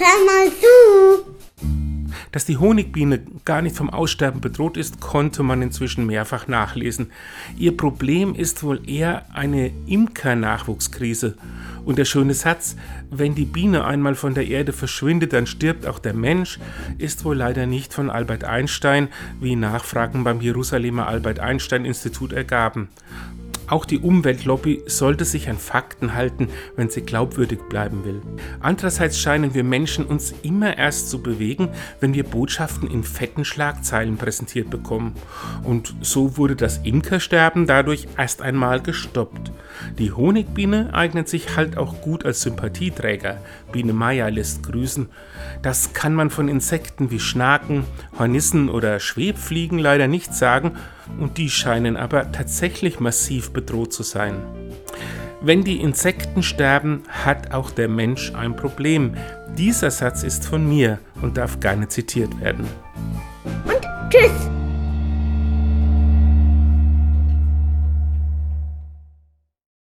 hör mal zu. Dass die Honigbiene gar nicht vom Aussterben bedroht ist, konnte man inzwischen mehrfach nachlesen. Ihr Problem ist wohl eher eine Imkernachwuchskrise. Und der schöne Satz, wenn die Biene einmal von der Erde verschwindet, dann stirbt auch der Mensch, ist wohl leider nicht von Albert Einstein, wie Nachfragen beim Jerusalemer Albert Einstein Institut ergaben. Auch die Umweltlobby sollte sich an Fakten halten, wenn sie glaubwürdig bleiben will. Andererseits scheinen wir Menschen uns immer erst zu bewegen, wenn wir Botschaften in fetten Schlagzeilen präsentiert bekommen. Und so wurde das Imkersterben dadurch erst einmal gestoppt. Die Honigbiene eignet sich halt auch gut als Sympathieträger. Biene Maya lässt grüßen. Das kann man von Insekten wie Schnaken, Hornissen oder Schwebfliegen leider nicht sagen, und die scheinen aber tatsächlich massiv bedroht zu sein. Wenn die Insekten sterben, hat auch der Mensch ein Problem. Dieser Satz ist von mir und darf gerne zitiert werden. Und tschüss.